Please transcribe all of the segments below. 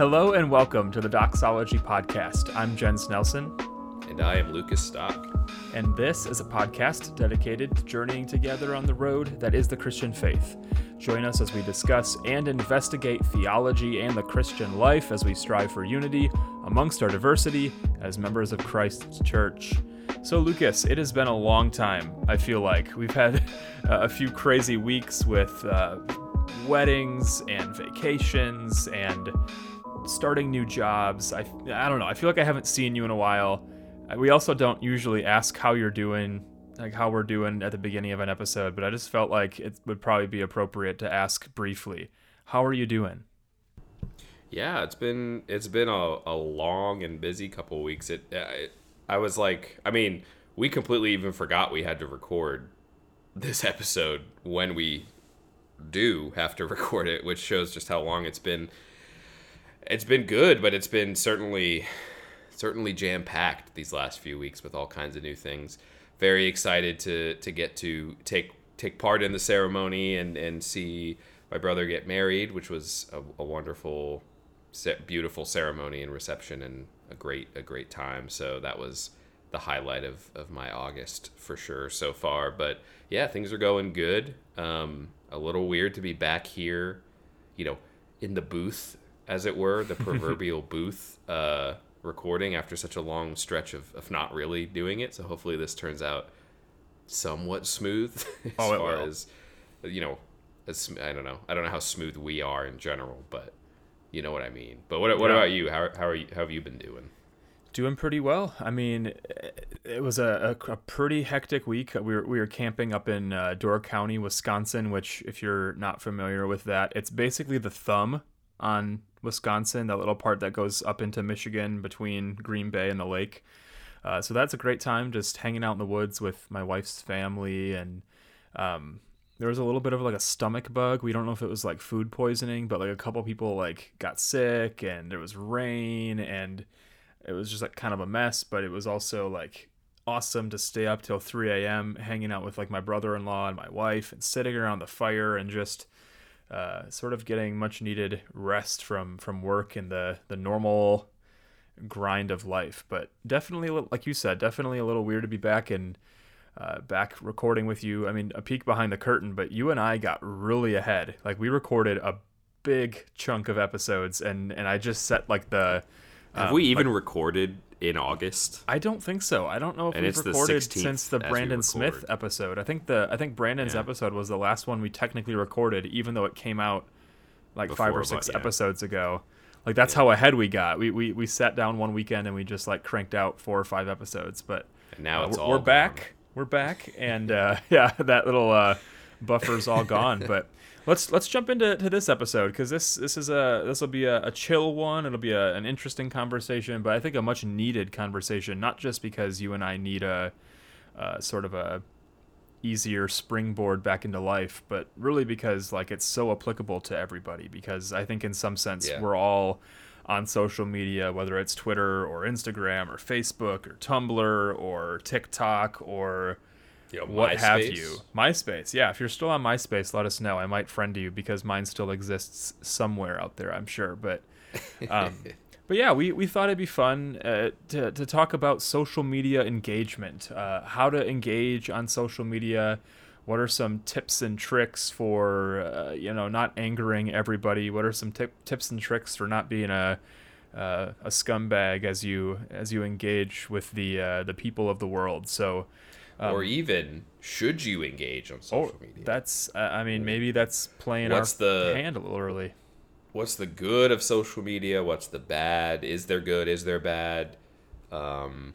Hello and welcome to the Doxology Podcast. I'm Jens Nelson. And I am Lucas Stock. And this is a podcast dedicated to journeying together on the road that is the Christian faith. Join us as we discuss and investigate theology and the Christian life as we strive for unity amongst our diversity as members of Christ's church. So, Lucas, it has been a long time, I feel like. We've had a few crazy weeks with uh, weddings and vacations and starting new jobs. I, I don't know. I feel like I haven't seen you in a while. Uh, we also don't usually ask how you're doing, like how we're doing at the beginning of an episode, but I just felt like it would probably be appropriate to ask briefly. How are you doing? Yeah, it's been it's been a, a long and busy couple weeks. It, uh, it I was like, I mean, we completely even forgot we had to record this episode when we do have to record it, which shows just how long it's been. It's been good, but it's been certainly certainly jam packed these last few weeks with all kinds of new things. Very excited to to get to take take part in the ceremony and and see my brother get married, which was a, a wonderful, beautiful ceremony and reception and a great a great time. So that was the highlight of, of my August for sure so far. But yeah, things are going good. Um, a little weird to be back here, you know, in the booth, as it were, the proverbial booth, uh, recording after such a long stretch of, of not really doing it. So hopefully this turns out somewhat smooth as oh, far will. as, you know, as, I don't know. I don't know how smooth we are in general, but you know what I mean. But what, what yeah. about you? How, how are you? How have you been doing? Doing pretty well. I mean, it was a, a, a pretty hectic week. We were, we were camping up in uh, Door County, Wisconsin, which, if you're not familiar with that, it's basically the thumb on Wisconsin, that little part that goes up into Michigan between Green Bay and the lake. Uh, so that's a great time just hanging out in the woods with my wife's family and um, there was a little bit of like a stomach bug. We don't know if it was like food poisoning, but like a couple people like got sick and there was rain and it was just like kind of a mess, but it was also like awesome to stay up till 3 a.m. hanging out with like my brother-in-law and my wife and sitting around the fire and just uh, sort of getting much needed rest from from work and the the normal grind of life. But definitely, like you said, definitely a little weird to be back and uh, back recording with you. I mean, a peek behind the curtain, but you and I got really ahead. Like we recorded a big chunk of episodes, and and I just set like the. Um, Have we even like, recorded in August? I don't think so. I don't know if and we've recorded the since the Brandon Smith episode. I think the I think Brandon's yeah. episode was the last one we technically recorded, even though it came out like Before, five or six but, yeah. episodes ago. Like that's yeah. how ahead we got. We, we we sat down one weekend and we just like cranked out four or five episodes. But and now uh, it's we're, we're back we're back, and uh, yeah, that little uh, buffer's all gone. But let's let's jump into to this episode because this this is a this will be a, a, chill one. It'll be a, an interesting conversation, but I think a much needed conversation. Not just because you and I need a, sort of a easier springboard back into life, but really because like it's so applicable to everybody. Because I think in some sense yeah. we're all on social media, whether it's Twitter or Instagram or Facebook or Tumblr or TikTok or what have you. MySpace. Yeah, if you're still on MySpace, let us know. I might friend you because mine still exists somewhere out there, I'm sure. But um, but yeah, we, we thought it'd be fun uh, to, to talk about social media engagement, uh, how to engage on social media what are some tips and tricks for uh, you know not angering everybody what are some tip, tips and tricks for not being a uh, a scumbag as you as you engage with the uh, the people of the world so um, or even should you engage on social oh, media? that's i mean maybe that's playing what's our the hand a little early what's the good of social media? What's the bad? Is there good? Is there bad? Um,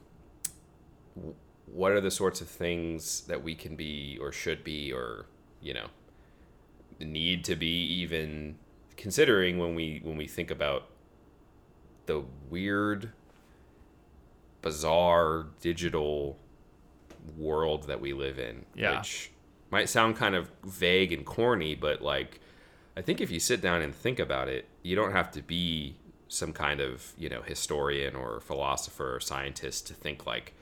what are the sorts of things that we can be or should be or you know need to be even considering when we when we think about the weird bizarre digital world that we live in yeah. which might sound kind of vague and corny but like i think if you sit down and think about it you don't have to be some kind of you know historian or philosopher or scientist to think like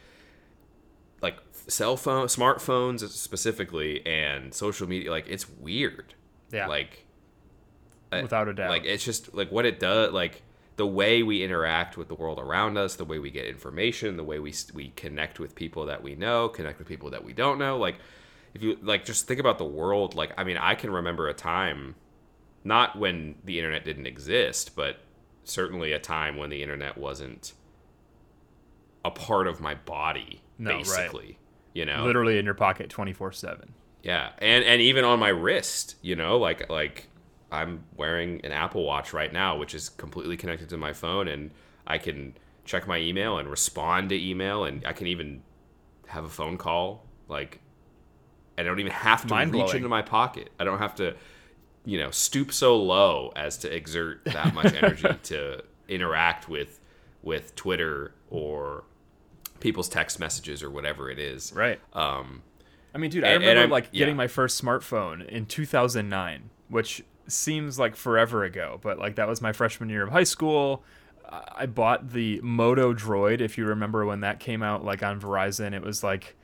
like cell phone smartphones specifically and social media like it's weird. Yeah. Like without a doubt. like it's just like what it does like the way we interact with the world around us, the way we get information, the way we we connect with people that we know, connect with people that we don't know. Like if you like just think about the world, like I mean, I can remember a time not when the internet didn't exist, but certainly a time when the internet wasn't a part of my body No, right. basically. You know, Literally in your pocket 24 7. yeah, and and even on my wrist, you know, like like I'm wearing an Apple Watch right now, which is completely connected to my phone, and I can check my email and respond to email, and I can even have a phone call. Like, I don't even have to reach into my pocket. I don't have to, you know, stoop so low as to exert that much energy to interact with with Twitter or people's text messages or whatever it is. Right. Um, I mean, dude, I And- and remember I'm- like getting my first smartphone in 2009, which seems like forever ago, but like that was my freshman year of high school. I bought the Moto Droid, if you remember when that came out, like on Verizon. It was like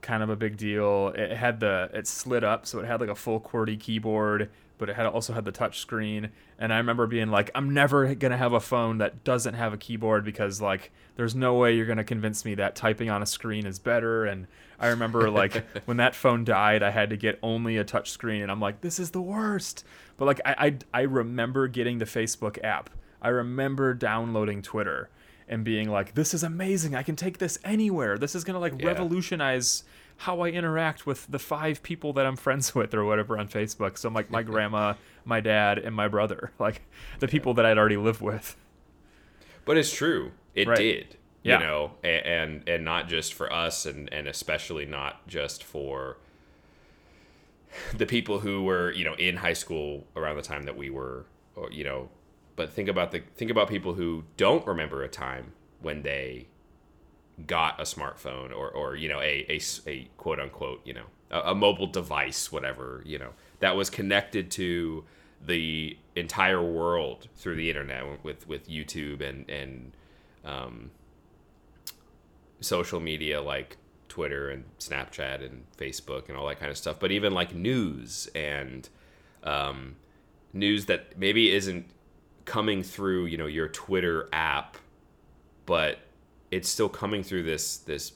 kind of a big deal. It had the it slid up, so it had like a full QWERTY keyboard, but it had also had the touch screen. And I remember being like, I'm never gonna have a phone that doesn't have a keyboard because like there's no way you're gonna convince me that typing on a screen is better. And I remember like when that phone died, I had to get only a touch screen, and I'm like, this is the worst. But like I I, I remember getting the Facebook app. I remember downloading Twitter and being like, this is amazing. I can take this anywhere. This is going to like Yeah. revolutionize how I interact with the five people that I'm friends with or whatever on Facebook. So I'm like my grandma, my dad, and my brother, like the people that I'd already lived with. But it's true. It Right. did. Yeah. You know, and, and and not just for us and and especially not just for the people who were, you know, in high school around the time that we were or you know, but think about the think about people who don't remember a time when they got a smartphone or or you know, a, a, a quote unquote, you know, a, a mobile device whatever, you know, that was connected to the entire world through the internet with with YouTube and and um, social media like Twitter and Snapchat and Facebook and all that kind of stuff. But even like news and um, news that maybe isn't coming through you know your Twitter app, but it's still coming through this this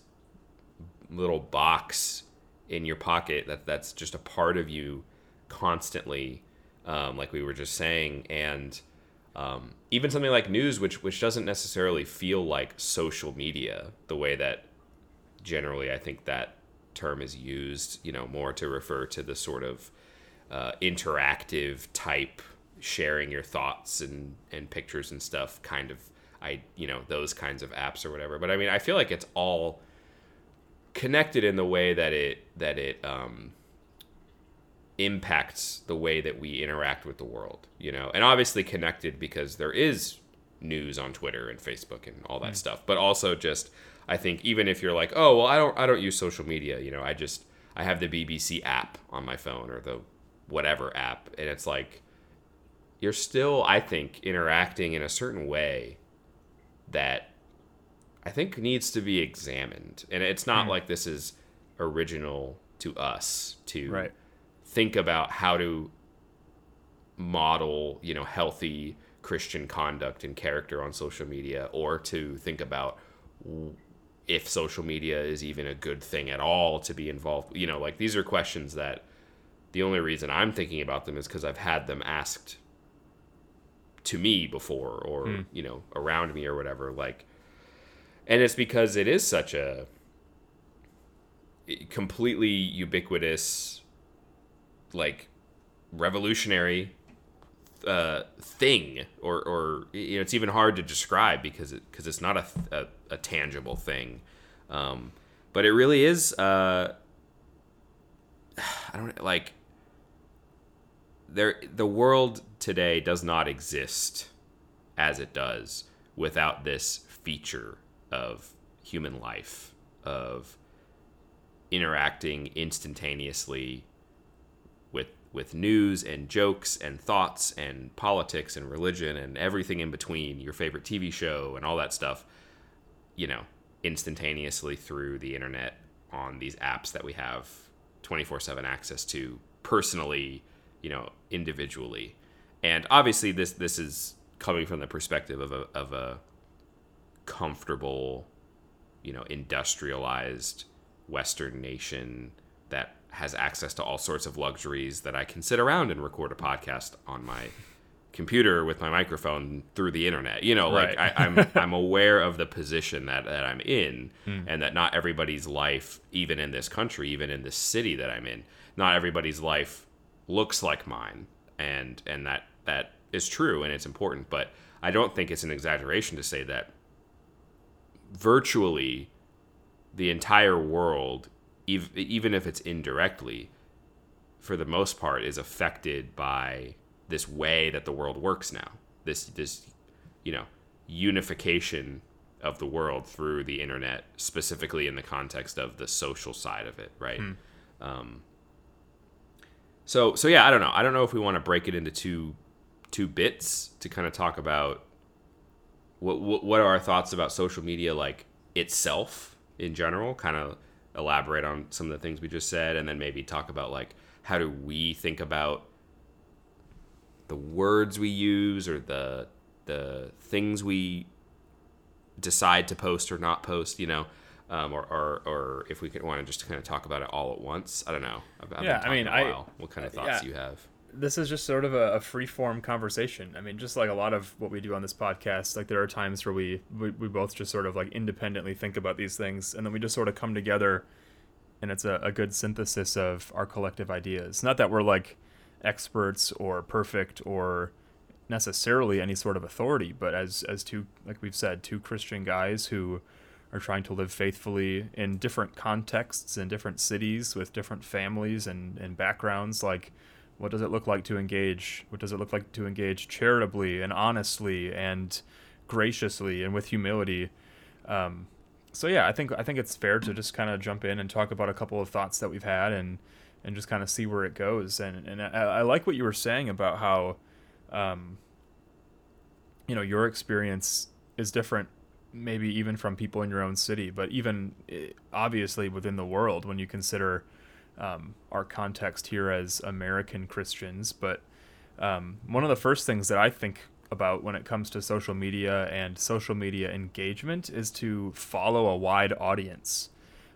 little box in your pocket that that's just a part of you constantly um, like we were just saying. And um, even something like news which which doesn't necessarily feel like social media the way that generally i think that term is used you know more to refer to the sort of uh, interactive type sharing your thoughts and and pictures and stuff kind of i you know those kinds of apps or whatever. But i mean i feel like it's all connected in the way that it that it um, impacts the way that we interact with the world, you know, and obviously connected because there is news on Twitter and Facebook and all that stuff, but also just I think even if you're like, oh well, I don't I don't use social media, you know, I just I have the BBC app on my phone or the whatever app, and it's like you're still I think interacting in a certain way that I think needs to be examined, and it's not hmm. like this is original to us to Right. think about how to model, you know, healthy Christian conduct and character on social media, or to think about if social media is even a good thing at all to be involved. You know, like these are questions that the only reason I'm thinking about them is because I've had them asked to me before, or you know, around me or whatever. Like, and it's because it is such a completely ubiquitous like revolutionary uh, thing or, or you know it's even hard to describe because it because it's not a, a, a tangible thing um, but it really is uh, I don't like there the world today does not exist as it does without this feature of human life of interacting instantaneously with with news and jokes and thoughts and politics and religion and everything in between your favorite TV show and all that stuff you know instantaneously through the internet on these apps that we have 24/7 access to personally you know individually and obviously this this is coming from the perspective of a of a comfortable, you know, industrialized Western nation that has access to all sorts of luxuries that I can sit around and record a podcast on my computer with my microphone through the internet. You know, like Right. I, I'm I'm aware of the position that, that I'm in Hmm. and that not everybody's life, even in this country, even in this city that I'm in, not everybody's life looks like mine. And and that that is true and it's important. But I don't think it's an exaggeration to say that virtually the entire world, ev- even if it's indirectly, for the most part, is affected by this way that the world works now. This this you know unification of the world through the internet, specifically in the context of the social side of it, right? Um, so so yeah, I don't know. I don't know if we want to break it into two two bits to kind of talk about what, what what are our thoughts about social media like itself in general kind of elaborate on some of the things we just said and then maybe talk about like how do we think about the words we use or the the things we decide to post or not post you know um, or, or, or if we could want to just kind of talk about it all at once i don't know I've, I've Yeah, I mean, I- what kind of thoughts yeah. do you have this is just sort of a, a free form conversation. I mean, just like a lot of what we do on this podcast, like there are times where we, we we both just sort of like independently think about these things, and then we just sort of come together, and it's a, a good synthesis of our collective ideas. Not that we're like experts or perfect or necessarily any sort of authority, but as as two like we've said, two Christian guys who are trying to live faithfully in different contexts in different cities with different families and, and backgrounds. Like what does it look like to engage what does it look like to engage charitably and honestly and graciously and with humility? Um, so yeah i think i think it's fair to just kind of jump in and talk about a couple of thoughts that we've had and and just kind of see where it goes. And and I, I like what you were saying about how um, you know your experience is different maybe even from people in your own city but even eh, obviously within the world when you consider um, our context here as American Christians. But um, one of the first things that I think about when it comes to social media and social media engagement is to follow a wide audience.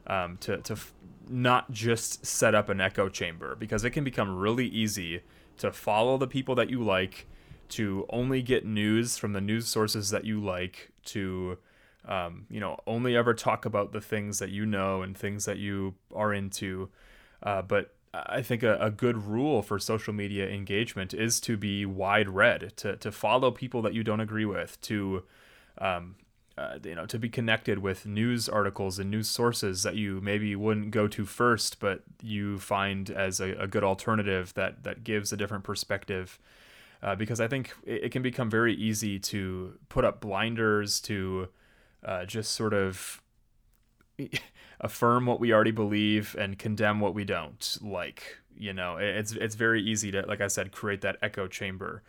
Um, to to f- not just set up an echo chamber because it can become really easy to follow the people that you like, to only get news from the news sources that you like, to um, you know only ever talk about the things that you know and things that you are into. Uh, but I think a, a good rule for social media engagement is to be wide read, to, to follow people that you don't agree with, to um, uh, you know, to be connected with news articles and news sources that you maybe wouldn't go to first, but you find as a, a good alternative that that gives a different perspective. Uh, because I think it, it can become very easy to put up blinders to uh, just sort of affirm what we already believe and condemn what we don't. Like you know it's it's very easy to like i said create that echo chamber.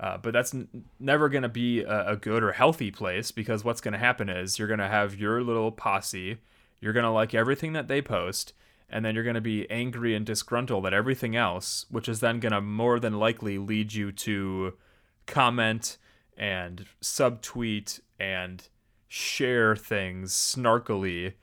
Uh, but that's n- never going to be a, a good or healthy place because what's going to happen is you're going to have your little posse you're going to like everything that they post and then you're going to be angry and disgruntled at everything else which is then going to more than likely lead you to comment and subtweet and share things snarkily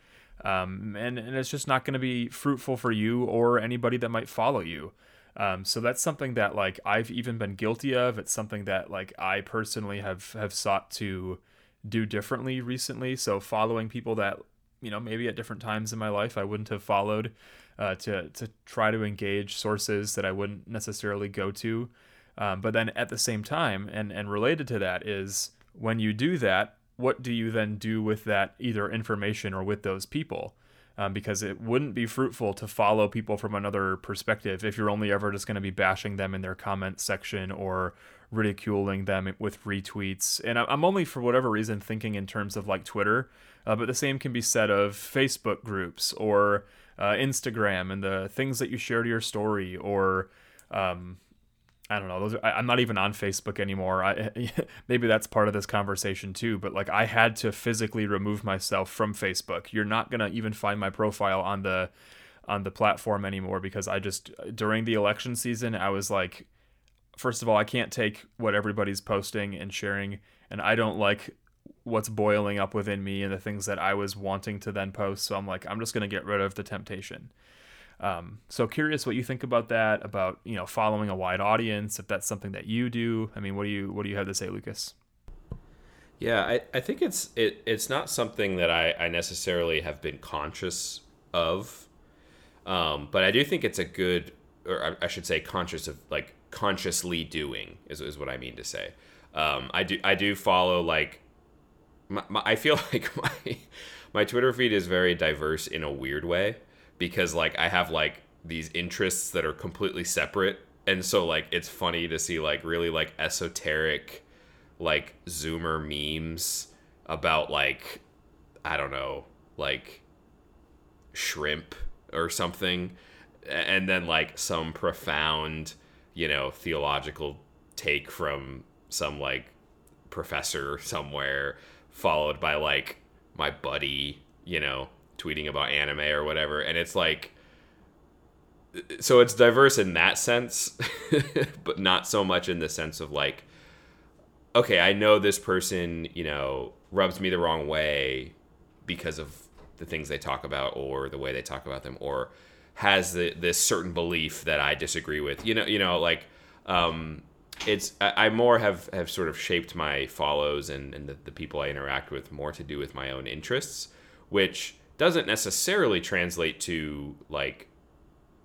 um, and, and it's just not going to be fruitful for you or anybody that might follow you. Um, so that's something that like i've even been guilty of. It's something that like i personally have have sought to do differently recently. So following people that you know maybe at different times in my life i wouldn't have followed uh, to to try to engage sources that i wouldn't necessarily go to. Um, but then at the same time and and related to that is when you do that what do you then do with that either information or with those people? Um, because it wouldn't be fruitful to follow people from another perspective if you're only ever just going to be bashing them in their comment section or ridiculing them with retweets. And i'm only for whatever reason thinking in terms of like twitter uh, but the same can be said of facebook groups or uh, instagram and the things that you share to your story or um, I don't know. Those are, I, I'm not even on Facebook anymore. I, maybe that's part of this conversation too. But like, I had to physically remove myself from Facebook. You're not gonna even find my profile on the on the platform anymore because I just during the election season I was like, first of all, I can't take what everybody's posting and sharing, and I don't like what's boiling up within me and the things that I was wanting to then post. So I'm like, I'm just gonna get rid of the temptation. Um, so curious what you think about that, about you know following a wide audience, if that's something that you do. I mean, what do you what do you have to say, Lucas? Yeah, I, I think it's it it's not something that I, I necessarily have been conscious of. Um, but I do think it's a good or I, I should say conscious of like consciously doing is, is what I mean to say. Um, I do I do follow like my, my, I feel like my my Twitter feed is very diverse in a weird way because like I have like these interests that are completely separate. And so like it's funny to see like really like esoteric like zoomer memes about like I don't know like shrimp or something. And then like some profound you know theological take from some like professor somewhere followed by like my buddy you know tweeting about anime or whatever and it's like so it's diverse in that sense but not so much in the sense of like okay i know this person you know rubs me the wrong way because of the things they talk about or the way they talk about them or has the, this certain belief that i disagree with. You know you know like um it's I, I more have have sort of shaped my follows and, and the, the people i interact with more to do with my own interests which doesn't necessarily translate to like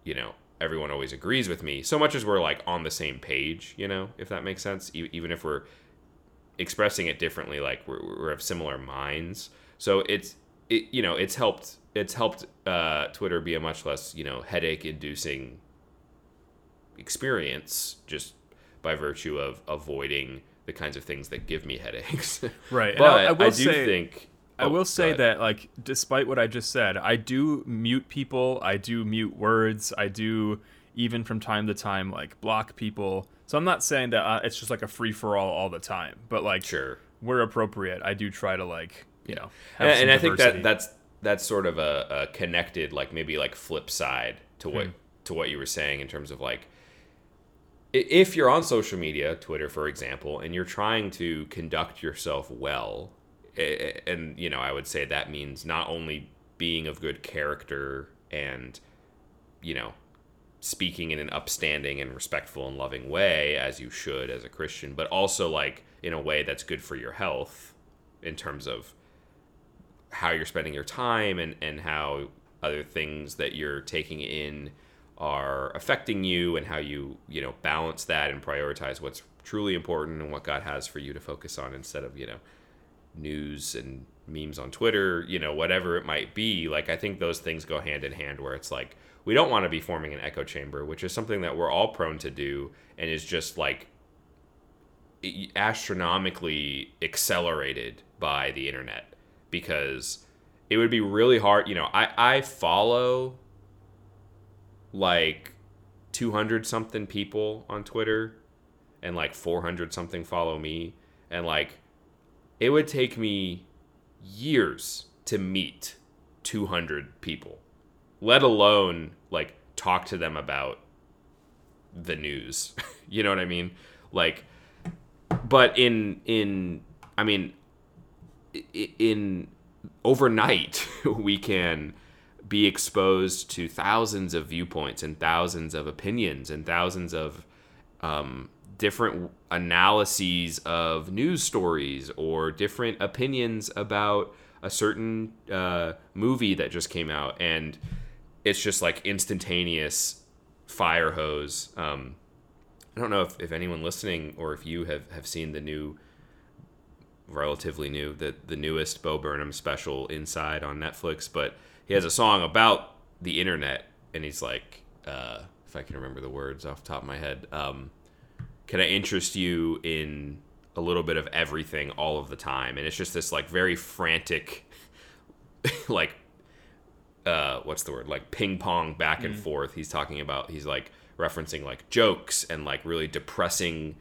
you know everyone always agrees with me so much as we're like on the same page you know if that makes sense e- even if we're expressing it differently like we're, we're of similar minds so it's it, you know it's helped it's helped uh, twitter be a much less you know headache inducing experience just by virtue of avoiding the kinds of things that give me headaches Right. but I- I I, do say- think I oh, will say that, like, despite what I just said, I do mute people. I do mute words. I do even from time to time like block people. So I'm not saying that uh, it's just like a free for all all the time, but like sure where appropriate, I do try to like you know. Have and, and I think that that's that's sort of a, a connected, like maybe like flip side to what Hmm. to what you were saying in terms of like if you're on social media, Twitter for example, and you're trying to conduct yourself well, and you know I would say that means not only being of good character and you know speaking in an upstanding and respectful and loving way as you should as a Christian, but also like in a way that's good for your health in terms of how you're spending your time and, and how other things that you're taking in are affecting you and how you you know balance that and prioritize what's truly important and what God has for you to focus on instead of you know news and memes on Twitter you know whatever it might be like I think those things go hand in hand where it's like we don't want to be forming an echo chamber which is something that we're all prone to do and is just like astronomically accelerated by the internet. Because it would be really hard you know i i follow like 200 something people on twitter and like 400 something follow me. And like it would take me years to meet 200 people let alone like talk to them about the news. You know what i mean? Like but in in i mean in overnight we can be exposed to thousands of viewpoints and thousands of opinions and thousands of um, different analyses of news stories or different opinions about a certain uh, movie that just came out and it's just like instantaneous fire hose. Um, i don't know if, if anyone listening or if you have, have seen the new relatively new, the the newest Bo Burnham special Inside on Netflix, but he has a song about the internet, and he's like, uh, if I can remember the words off the top of my head, um, can I interest you in a little bit of everything all of the time? And it's just this like very frantic, like, uh, what's the word? Like ping pong back and forth. He's talking about he's like referencing like jokes and like really depressing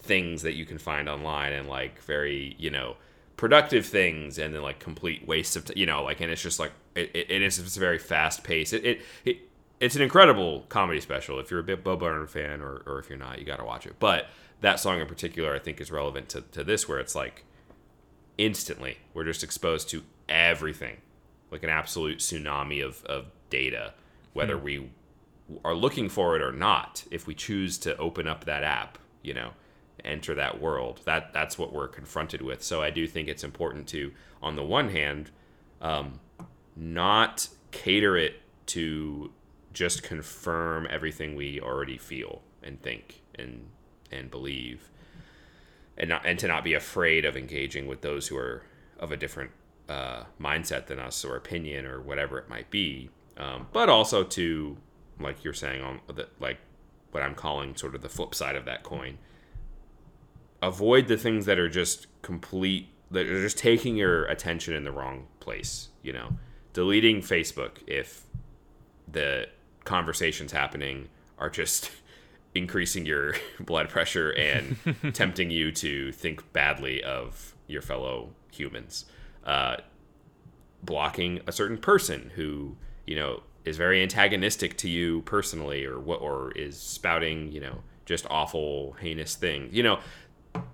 things that you can find online and like very you know productive things and then like complete waste of t- you know like and it's just like it, it, it is it's very fast paced it, it it it's an incredible comedy special. If you're a bit Bo Burnham fan, or, or if you're not, you got to watch it. But that song in particular, I think, is relevant to, to this, where it's like instantly we're just exposed to everything, like an absolute tsunami of, of data, whether Hmm. we are looking for it or not. If we choose to open up that app, you know, enter that world, that that's what we're confronted with. So I do think it's important to, on the one hand, um, not cater it to just confirm everything we already feel and think and and believe. And not and to not be afraid of engaging with those who are of a different uh, mindset than us or opinion or whatever it might be. Um, but also to like you're saying on the like what i'm calling sort of the flip side of that coin avoid the things that are just complete that are just taking your attention in the wrong place you know? Deleting facebook if the conversations happening are just increasing your blood pressure and tempting you to think badly of your fellow humans. Uh, blocking a certain person who you know is very antagonistic to you personally or what or is spouting you know just awful heinous things. You know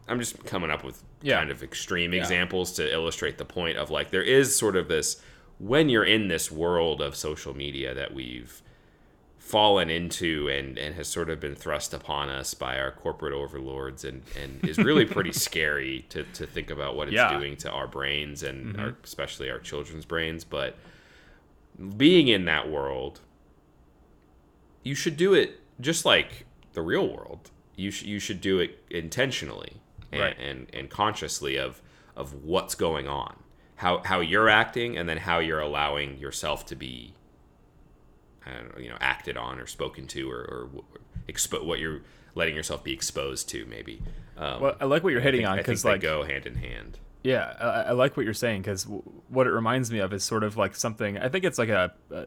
i'm just coming up with Yeah. kind of extreme examples to illustrate the point of like there is sort of this when you're in this world of social media that we've fallen into and, and has sort of been thrust upon us by our corporate overlords and, and is really pretty scary to, to think about what it's Yeah. doing to our brains and our, mm-hmm. especially our children's brains. But being in that world, you should do it just like the real world. You, sh- you should do it intentionally and, Right. and, and consciously of, of what's going on, how, how you're acting, and then how you're allowing yourself to be I know, you know, acted on or spoken to or, or expo- what you're letting yourself be exposed to, maybe. Um, Well, I like what you're hitting I on because they like go hand in hand. Yeah, I, I like what you're saying because w- what it reminds me of is sort of like something. I think it's like a, uh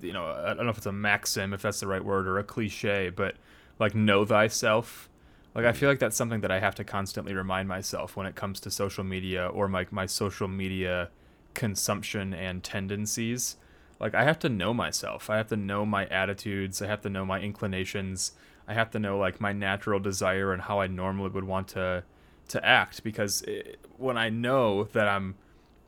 you know, I don't know if it's a maxim, if that's the right word, or a cliche, but like know thyself. Like I feel like that's something that I have to constantly remind myself when it comes to social media or my my social media consumption and tendencies. Like I have to know myself. I have to know my attitudes. I have to know my inclinations. I have to know like my natural desire and how I normally would want to to act because it, when I know that I'm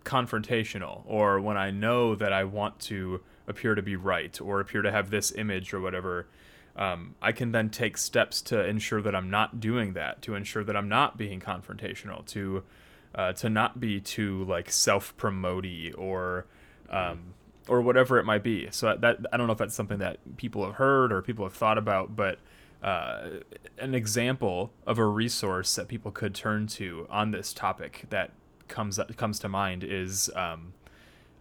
confrontational or when I know that I want to appear to be right or appear to have this image or whatever, um, I can then take steps to ensure that I'm not doing that, to ensure that I'm not being confrontational, to uh, to not be too like self promoty or um, or whatever it might be. So that I don't know if that's something that people have heard or people have thought about, but uh, an example of a resource that people could turn to on this topic that comes comes to mind is um,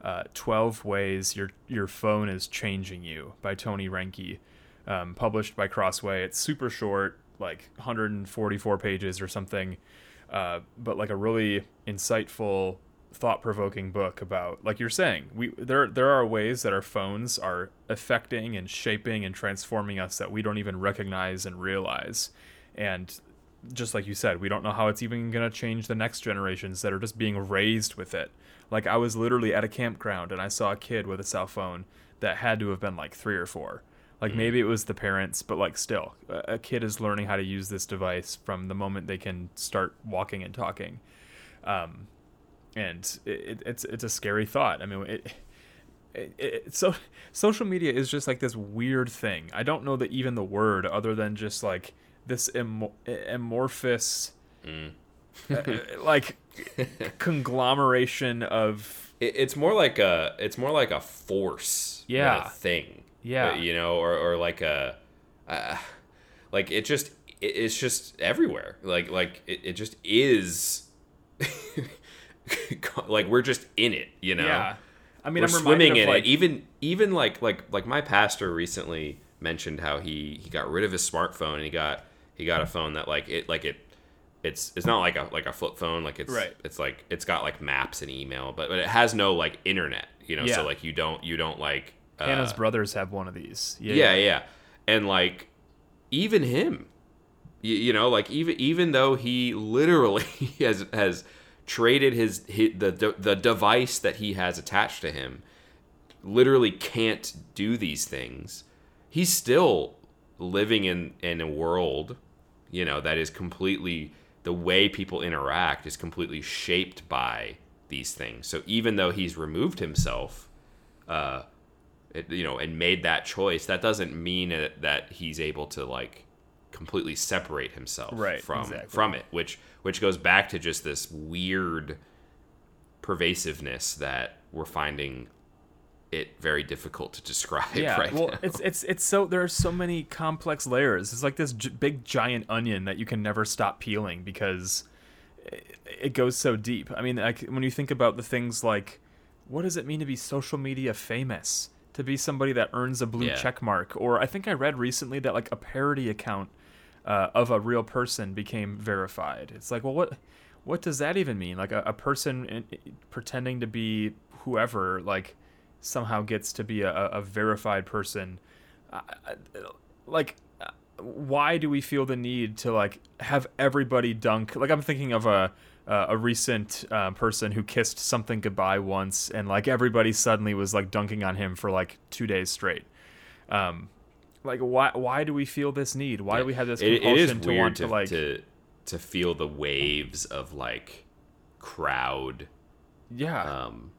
uh, 12 Ways Your Your Phone is Changing You by Tony Reinke, um, published by Crossway. It's super short, like 144 pages or something, uh, but like a really insightful, thought-provoking book about, like you're saying, we there there are ways that our phones are affecting and shaping and transforming us that we don't even recognize and realize, and just like you said, we don't know how it's even going to change the next generations that are just being raised with it. Like I was literally at a campground and I saw a kid with a cell phone that had to have been like 3 or 4. Like maybe it was the parents, but like still, a a kid is learning how to use this device from the moment they can start walking and talking. Um and it, it's it's a scary thought. I mean, it, it, it, so social media is just like this weird thing. I don't know that even the word, other than just like this amo- amorphous, uh, like conglomeration of It, it's more like a it's more like a force, Yeah. a thing, Yeah. Uh, you know, or or like a, uh, like it just it, it's just everywhere. Like like it, it just is. like we're just in it, you know. yeah. I mean, we're I'm swimming of, in like, it. Even even like like like my pastor recently mentioned how he he got rid of his smartphone and he got he got a phone that like it like it it's it's not like a like a flip phone like it's Right. it's like it's got like maps and email but but it has no like internet you know Yeah. so like you don't you don't like uh, Hannah's brothers have one of these. Yeah, yeah, yeah, and like even him, you, you know, like even even though he literally has has traded his, his the the the device that he has attached to him, literally can't do these things. he's still living in in a world, you know, that is completely the way people interact is completely shaped by these things. So even though he's removed himself, uh, it, you know, and made that choice, that doesn't mean that, that he's able to like completely separate himself Right, from exactly. from it, which which goes back to just this weird pervasiveness that we're finding it very difficult to describe yeah right well now. it's it's it's so there are so many complex layers it's like this j- big giant onion that you can never stop peeling because it, it goes so deep i mean like when you think about the things like what does it mean to be social media famous to be somebody that earns a blue Yeah. check mark or i think i read recently that like a parody account uh, of a real person became verified. It's like well what what does that even mean? Like a, a person in, pretending to be whoever like somehow gets to be a, a verified person. Like why do we feel the need to like have everybody dunk? Like i'm thinking of a uh, a recent uh, person who kissed something goodbye once and like everybody suddenly was like dunking on him for like two days straight. Um like why why do we feel this need? Why do we have this it, compulsion it is to weird want to, to like to to feel the waves of like crowd. Yeah. Um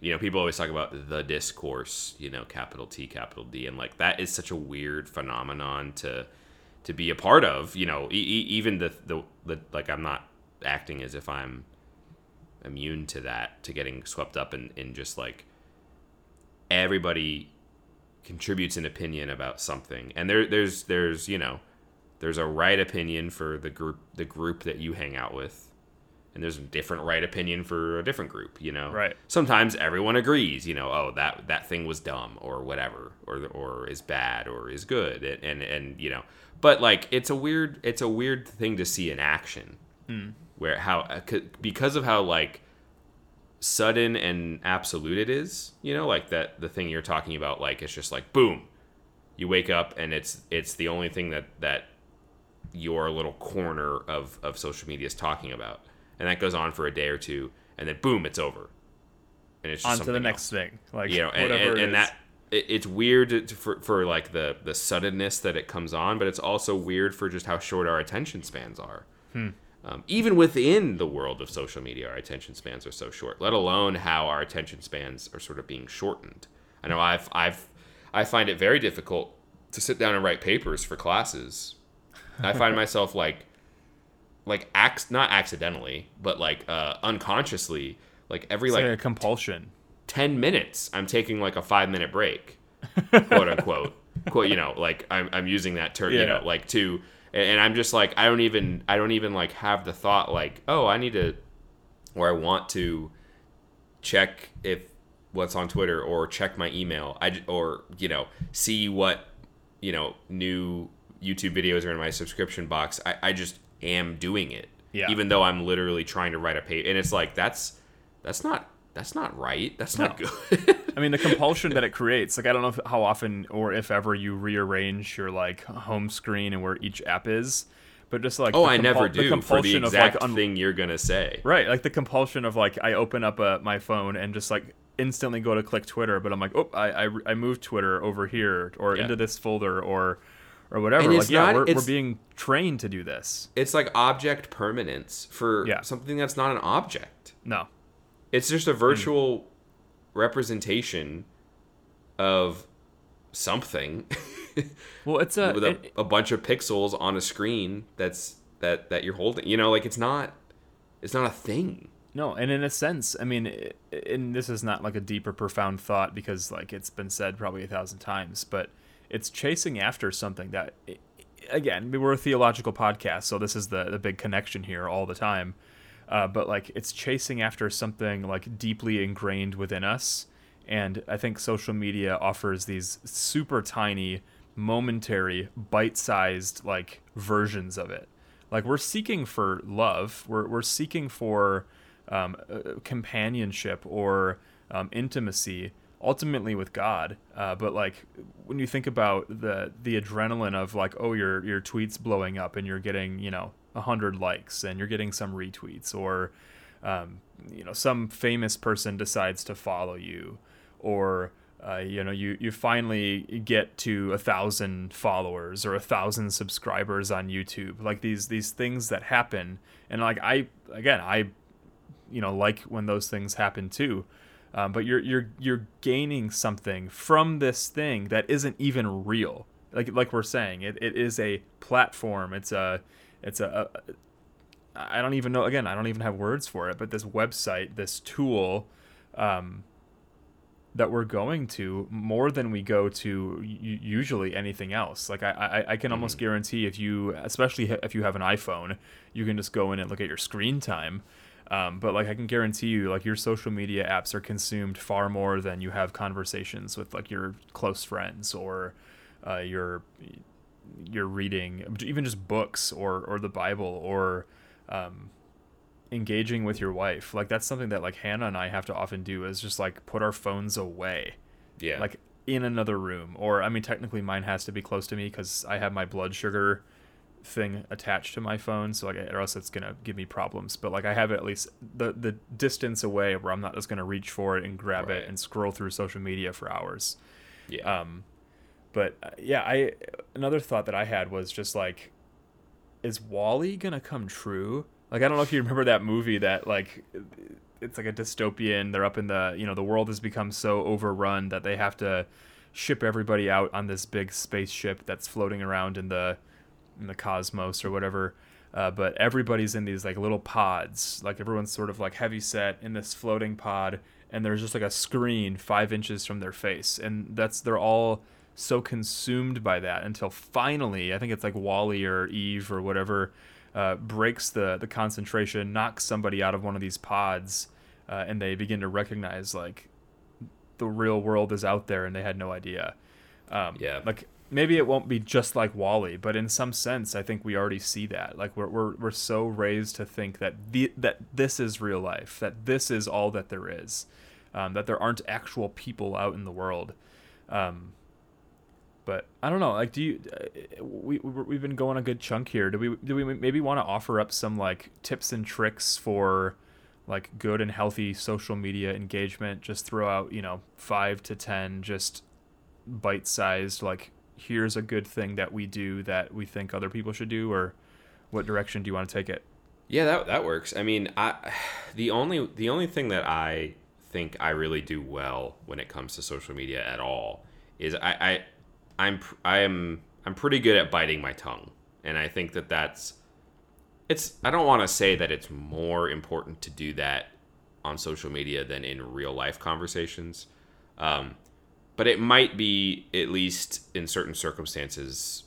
you know people always talk about the discourse you know capital t capital d and like that is such a weird phenomenon to to be a part of you know e- e- even the, the the like i'm not acting as if i'm immune to that to getting swept up in in just like everybody contributes an opinion about something. And there there's there's you know there's a right opinion for the group the group that you hang out with. And there's a different right opinion for a different group you know? Right. sometimes everyone agrees you know oh that that thing was dumb or whatever or or is bad or is good. And and, and you know but like it's a weird it's a weird thing to see in action. Where how uh, because of how like sudden and absolute it is you know like that the thing you're talking about like it's just like boom you wake up and it's it's the only thing that that your little corner of of social media is talking about. And that goes on for a day or two and then boom it's over. And it's just on to the next else. thing like you know and, whatever and, and that it, it's weird to, for, for like the the suddenness that it comes on but it's also weird for just how short our attention spans are hmm. Um, even within the world of social media, our attention spans are so short. Let alone how our attention spans are sort of being shortened. I know I've I've I find it very difficult to sit down and write papers for classes. I find myself like like acts not accidentally, but like uh, unconsciously, like every It's like like a compulsion 10 minutes i'm taking like a five minute break quote unquote quote you know like i'm, I'm using that term you know like to and and i'm just like i don't even i don't even like have the thought like oh i need to or i want to check if what's on twitter or check my email I or you know see what you know new youtube videos are in my subscription box i, I just am doing it Yeah. even though i'm literally trying to write a page and it's like that's that's not that's not right that's not No. good I mean, the compulsion that it creates. Like, I don't know if, how often or if ever you rearrange your like home screen and where each app is, but just like oh the i never do for the compulsion of, exact like, un- thing you're gonna say right, like the compulsion of like I open up uh, my phone and just like instantly go to click Twitter, but I'm like, oh, I I, I moved Twitter over here or Yeah. into this folder or or whatever. Like, yeah, not- we're, we're being trained to do this. it's like object permanence for Yeah. something that's not an object No, it's just a hmm. virtual representation of something. Well, it's a with a, it- a bunch of pixels on a screen that's that that you're holding. You know like it's not it's not a thing. No, and in a sense, I mean, and this is not like a deep or profound thought because like it's been said probably a thousand times, but it's chasing after something that, again, we're a theological podcast, so this is the the big connection here all the time. Uh, but like it's chasing after something like deeply ingrained within us, and I think social media offers these super tiny, momentary, bite-sized like versions of it. Like we're seeking for love, we're we're seeking for um, uh, companionship or um, intimacy, ultimately with God. Uh, but like when you think about the the adrenaline of like, oh, your your tweets blowing up and you're getting you know a hundred likes and you're getting some retweets, or um, you know some famous person decides to follow you, or uh, you know you you finally get to a thousand followers or a thousand subscribers on YouTube. Like these these things that happen. And like I again I you know like when those things happen too. Um, but you're you're you're gaining something from this thing that isn't even real. Like like we're saying it, it is a platform. It's a it's a, a I don't even know again I don't even have words for it but this website this tool um, that we're going to more than we go to usually anything else. Like I, I, I can almost mm. guarantee if you, especially if you have an iPhone, you can just go in and look at your screen time. Um, but like I can guarantee you, like your social media apps are consumed far more than you have conversations with like your close friends or uh, your your reading, even just books or or the Bible or um, engaging with your wife like that's something that like hannah and i have to often do is just like put our phones away. Yeah. Like in another room. Or i mean technically mine has to be close to me because i have my blood sugar thing attached to my phone so like or else it's gonna give me problems. But like i have it at least the the distance away where i'm not just gonna reach for it and grab right. it and scroll through social media for hours. Yeah. Um but uh, yeah i another thought that i had was just like is WALL-E gonna come true like I don't know if you remember that movie that like it's like a dystopian. They're up in the you know the world has become so overrun that they have to ship everybody out on this big spaceship that's floating around in the in the cosmos or whatever. Uh, but everybody's in these like little pods. Like everyone's sort of like heavy set in this floating pod, and there's just like a screen five inches from their face, and that's they're all so consumed by that until finally, I think it's like WALL-E or Eve or whatever uh, breaks the the concentration, knocks somebody out of one of these pods, uh, and they begin to recognize like the real world is out there, and they had no idea. Um, yeah, like maybe it won't be just like WALL-E, but in some sense, I think we already see that. Like we're we're we're so raised to think that the that this is real life, that this is all that there is, um, that there aren't actual people out in the world. Um, but I don't know. Like, do you? Uh, we we've been going a good chunk here. Do we do we maybe want to offer up some like tips and tricks for like good and healthy social media engagement? Just throw out you know five to ten just bite sized like here's a good thing that we do that we think other people should do, or what direction do you want to take it? Yeah, that that works. I mean, I the only the only thing that I think I really do well when it comes to social media at all is I, I I'm I am I'm pretty good at biting my tongue, and I think that that's it's. I don't want to say that it's more important to do that on social media than in real life conversations, um, but it might be at least in certain circumstances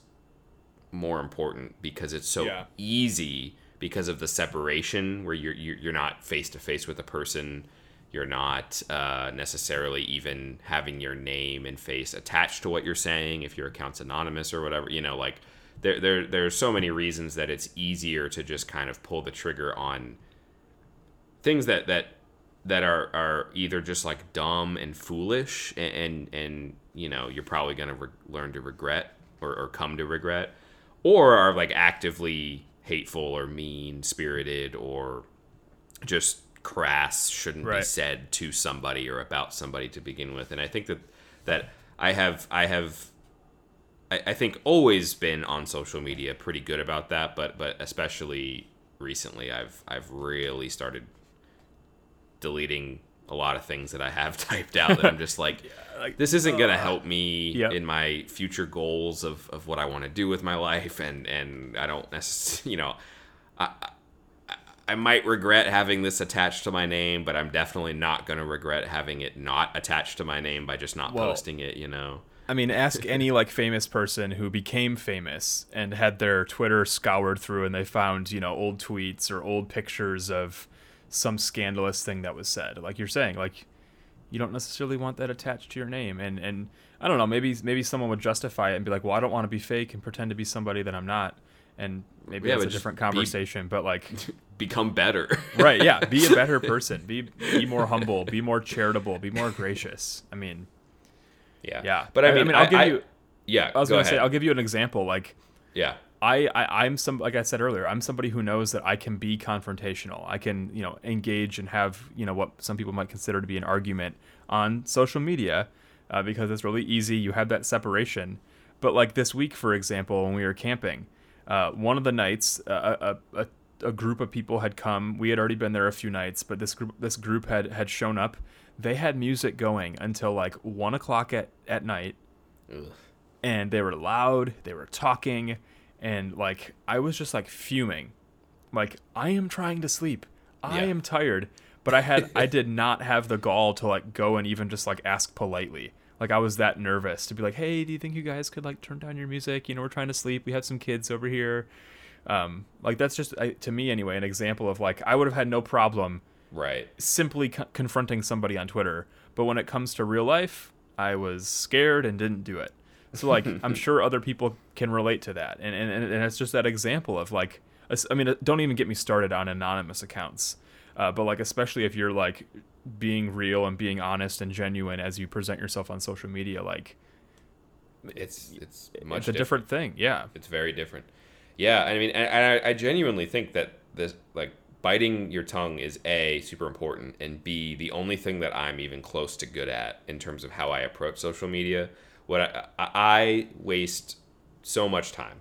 more important because it's so yeah. easy because of the separation where you're you're not face to face with a person you're not uh, necessarily even having your name and face attached to what you're saying if your account's anonymous or whatever. You know, like there there there's so many reasons that it's easier to just kind of pull the trigger on things that that that are are either just like dumb and foolish and and, and you know you're probably gonna re- learn to regret or, or come to regret or are like actively hateful or mean spirited or just crass shouldn't right. be said to somebody or about somebody to begin with. And I think that that I have I have I, I think always been on social media pretty good about that, but but especially recently I've I've really started deleting a lot of things that I have typed out that I'm just like, yeah, like this isn't gonna uh, help me yep. in my future goals of, of what I want to do with my life and and I don't necessarily you know I I might regret having this attached to my name, but I'm definitely not going to regret having it not attached to my name by just not well, posting it, you know. I mean, ask any like famous person who became famous and had their Twitter scoured through and they found, you know, old tweets or old pictures of some scandalous thing that was said. Like you're saying, like you don't necessarily want that attached to your name and and I don't know, maybe maybe someone would justify it and be like, "Well, I don't want to be fake and pretend to be somebody that I'm not." And maybe yeah, that's a different conversation, be, but like become better. right, yeah, be a better person. Be be more humble, be more charitable, be more gracious. I mean, yeah. Yeah. But I mean, I mean I'll I, give I, you Yeah, I was go going to say I'll give you an example like Yeah. I, I I'm some like I said earlier, I'm somebody who knows that I can be confrontational. I can, you know, engage and have, you know, what some people might consider to be an argument on social media. uh, because it's really easy. You have that separation. But like this week, for example, when we were camping, uh, one of the nights, uh, a, a, a group of people had come. We had already been there a few nights, but this group this group had had shown up. They had music going until like one o'clock at at night, Ugh. and they were loud. They were talking, and like I was just like fuming, like I am trying to sleep. I Yeah. am tired, but I had I did not have the gall to like go and even just like ask politely. Like I was that nervous to be like, "Hey, do you think you guys could like turn down your music? You know, we're trying to sleep. We have some kids over here." Um, like that's just I, to me anyway an example of like I would have had no problem Right. simply co- confronting somebody on Twitter, but when it comes to real life, I was scared and didn't do it. So like I'm sure other people can relate to that, and and and it's just that example of like I mean uh, don't even get me started on anonymous accounts, uh, but like especially if you're like being real and being honest and genuine as you present yourself on social media, like It's it's much it's a different thing. Yeah. It's very different. Yeah, I mean, and I, I genuinely think that this like biting your tongue is a super important, and b the only thing that I'm even close to good at in terms of how I approach social media. What I, I, I waste so much time,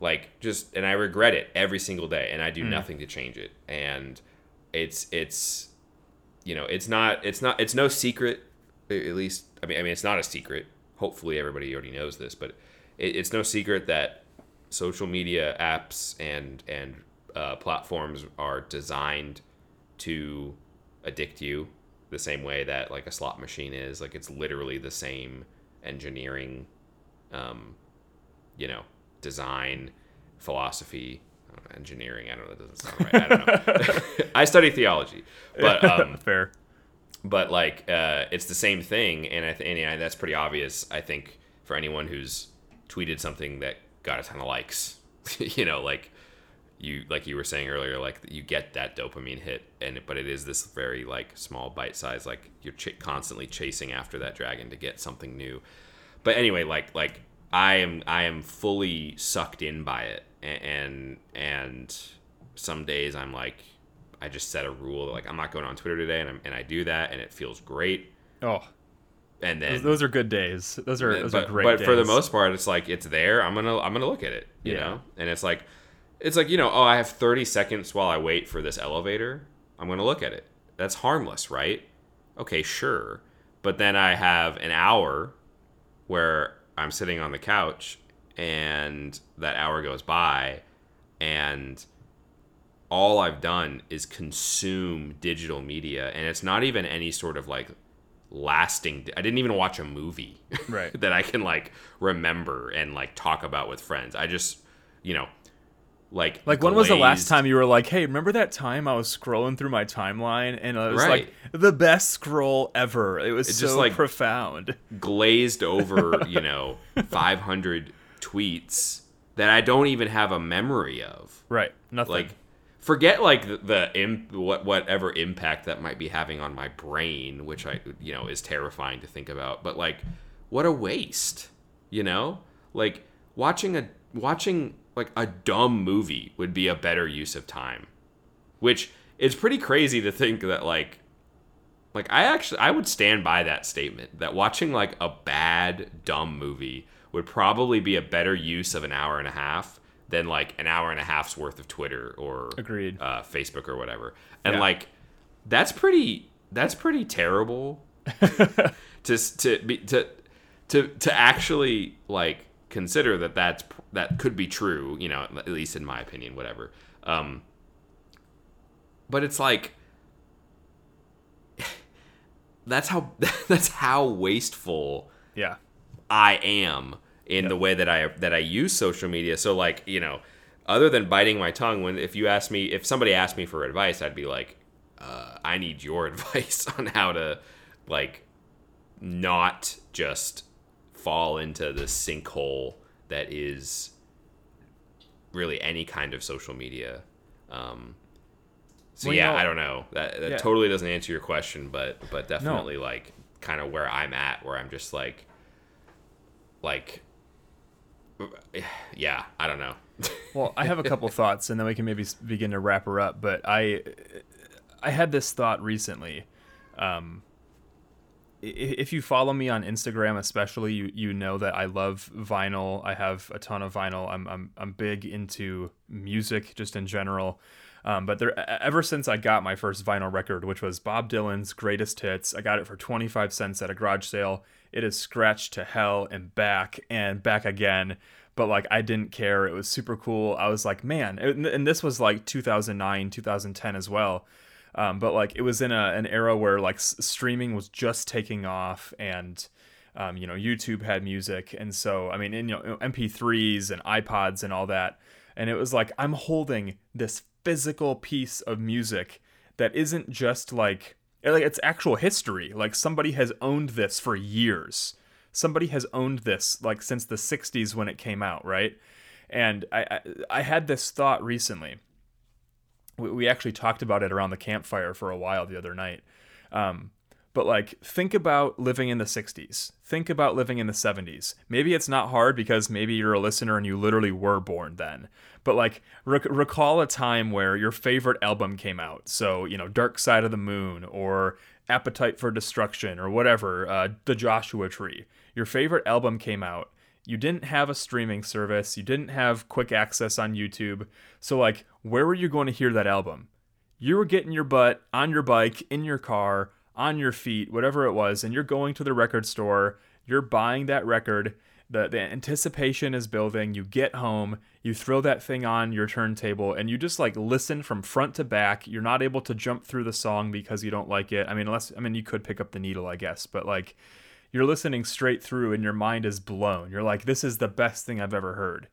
like just, and I regret it every single day, and I do hmm. nothing to change it. And it's it's, you know, it's not it's not it's no secret. At least, I mean, I mean, it's not a secret. Hopefully, everybody already knows this, but it, it's no secret that social media apps and and uh, platforms are designed to addict you the same way that like a slot machine is like it's literally the same engineering um you know design philosophy I know, engineering i don't know that doesn't sound right i don't know i study theology but um Fair. but like uh, it's the same thing and i th- and yeah, that's pretty obvious i think for anyone who's tweeted something that got a ton of likes. You know like you like you were saying earlier like you get that dopamine hit and but it is this very like small bite size like you're ch- constantly chasing after that dragon to get something new. But anyway like like i am i am fully sucked in by it and and some days i'm like i just set a rule like i'm not going on twitter today and, I'm, and i do that and it feels great. Oh, and then those, those are good days. Those are those but, are great. but for the most part it's like it's there. I'm gonna i'm gonna look at it you Yeah. know? And it's like it's like you know oh i have 30 seconds while i wait for this elevator. I'm gonna look at it. That's harmless right? Okay sure. But then i have an hour where i'm sitting on the couch and that hour goes by and all I've done is consume digital media, and it's not even any sort of like lasting. I didn't even watch a movie Right. that I can like remember and like talk about with friends. I just, you know, like Like when was the last time you were like, "Hey, remember that time I was scrolling through my timeline and it was Right. like the best scroll ever. It was so just, like- profound." glazed over, you know, 500 tweets that I don't even have a memory of. Right. Nothing. like forget like the, the imp, what whatever impact that might be having on my brain which i you know is terrifying to think about but like what a waste you know? Like watching a watching like a dumb movie would be a better use of time which it's pretty crazy to think that like like i actually i would stand by that statement that watching like a bad dumb movie would probably be a better use of an hour and a half than like an hour and a half's worth of twitter or Agreed. uh, facebook or whatever and Yeah. like that's pretty that's pretty terrible to to be to to to actually like consider that that's that could be true you know at least in my opinion whatever um but it's like that's how that's how wasteful yeah. I am in the way that I that I use social media. So like, you know, other than biting my tongue when if you ask me if somebody asked me for advice, I'd be like, uh, I need your advice on how to like not just fall into the sinkhole that is really any kind of social media. Um, so Well, you yeah, know- I don't know. That that Yeah. totally doesn't answer your question, but but definitely like kind of where I'm at, where I'm just like, like, yeah, I don't know. Well, I have a couple thoughts, and then we can maybe begin to wrap her up. But I, I had this thought recently. Um, if you follow me on Instagram, especially, you you know that I love vinyl. I have a ton of vinyl. I'm I'm I'm big into music just in general. Um, but there, ever since I got my first vinyl record, which was Bob Dylan's Greatest Hits, I got it for 25 cents at a garage sale. It is scratched to hell and back and back again. But like, I didn't care. It was super cool. I was like, man, and this was like 2009, 2010 as well. Um, but like, it was in a, an era where like streaming was just taking off and. Um, you know, YouTube had music, and so I mean, you know, MP3s and iPods and all that, and it was like I'm holding this physical piece of music that isn't just like like it's actual history. Like somebody has owned this for years. Somebody has owned this like since the 60s when it came out, right? And I I, I had this thought recently. We, we actually talked about it around the campfire for a while the other night. Um, but like think about living in the 60s think about living in the 70s maybe it's not hard because maybe you're a listener and you literally were born then. But like rec- recall a time where your favorite album came out. So you know dark side of the moon or appetite for destruction or whatever uh, the joshua tree. Your favorite album came out. You didn't have a streaming service. You didn't have quick access on youtube. So like where were you going to hear that album? You were getting your butt on your bike in your car on your feet, whatever it was, and you're going to the record store, you're buying that record, the, the anticipation is building, you get home, you throw that thing on your turntable, and you just like listen from front to back. You're not able to jump through the song because you don't like it. I mean, unless, I mean, you could pick up the needle, I guess, but like you're listening straight through and your mind is blown. You're like, this is the best thing I've ever heard.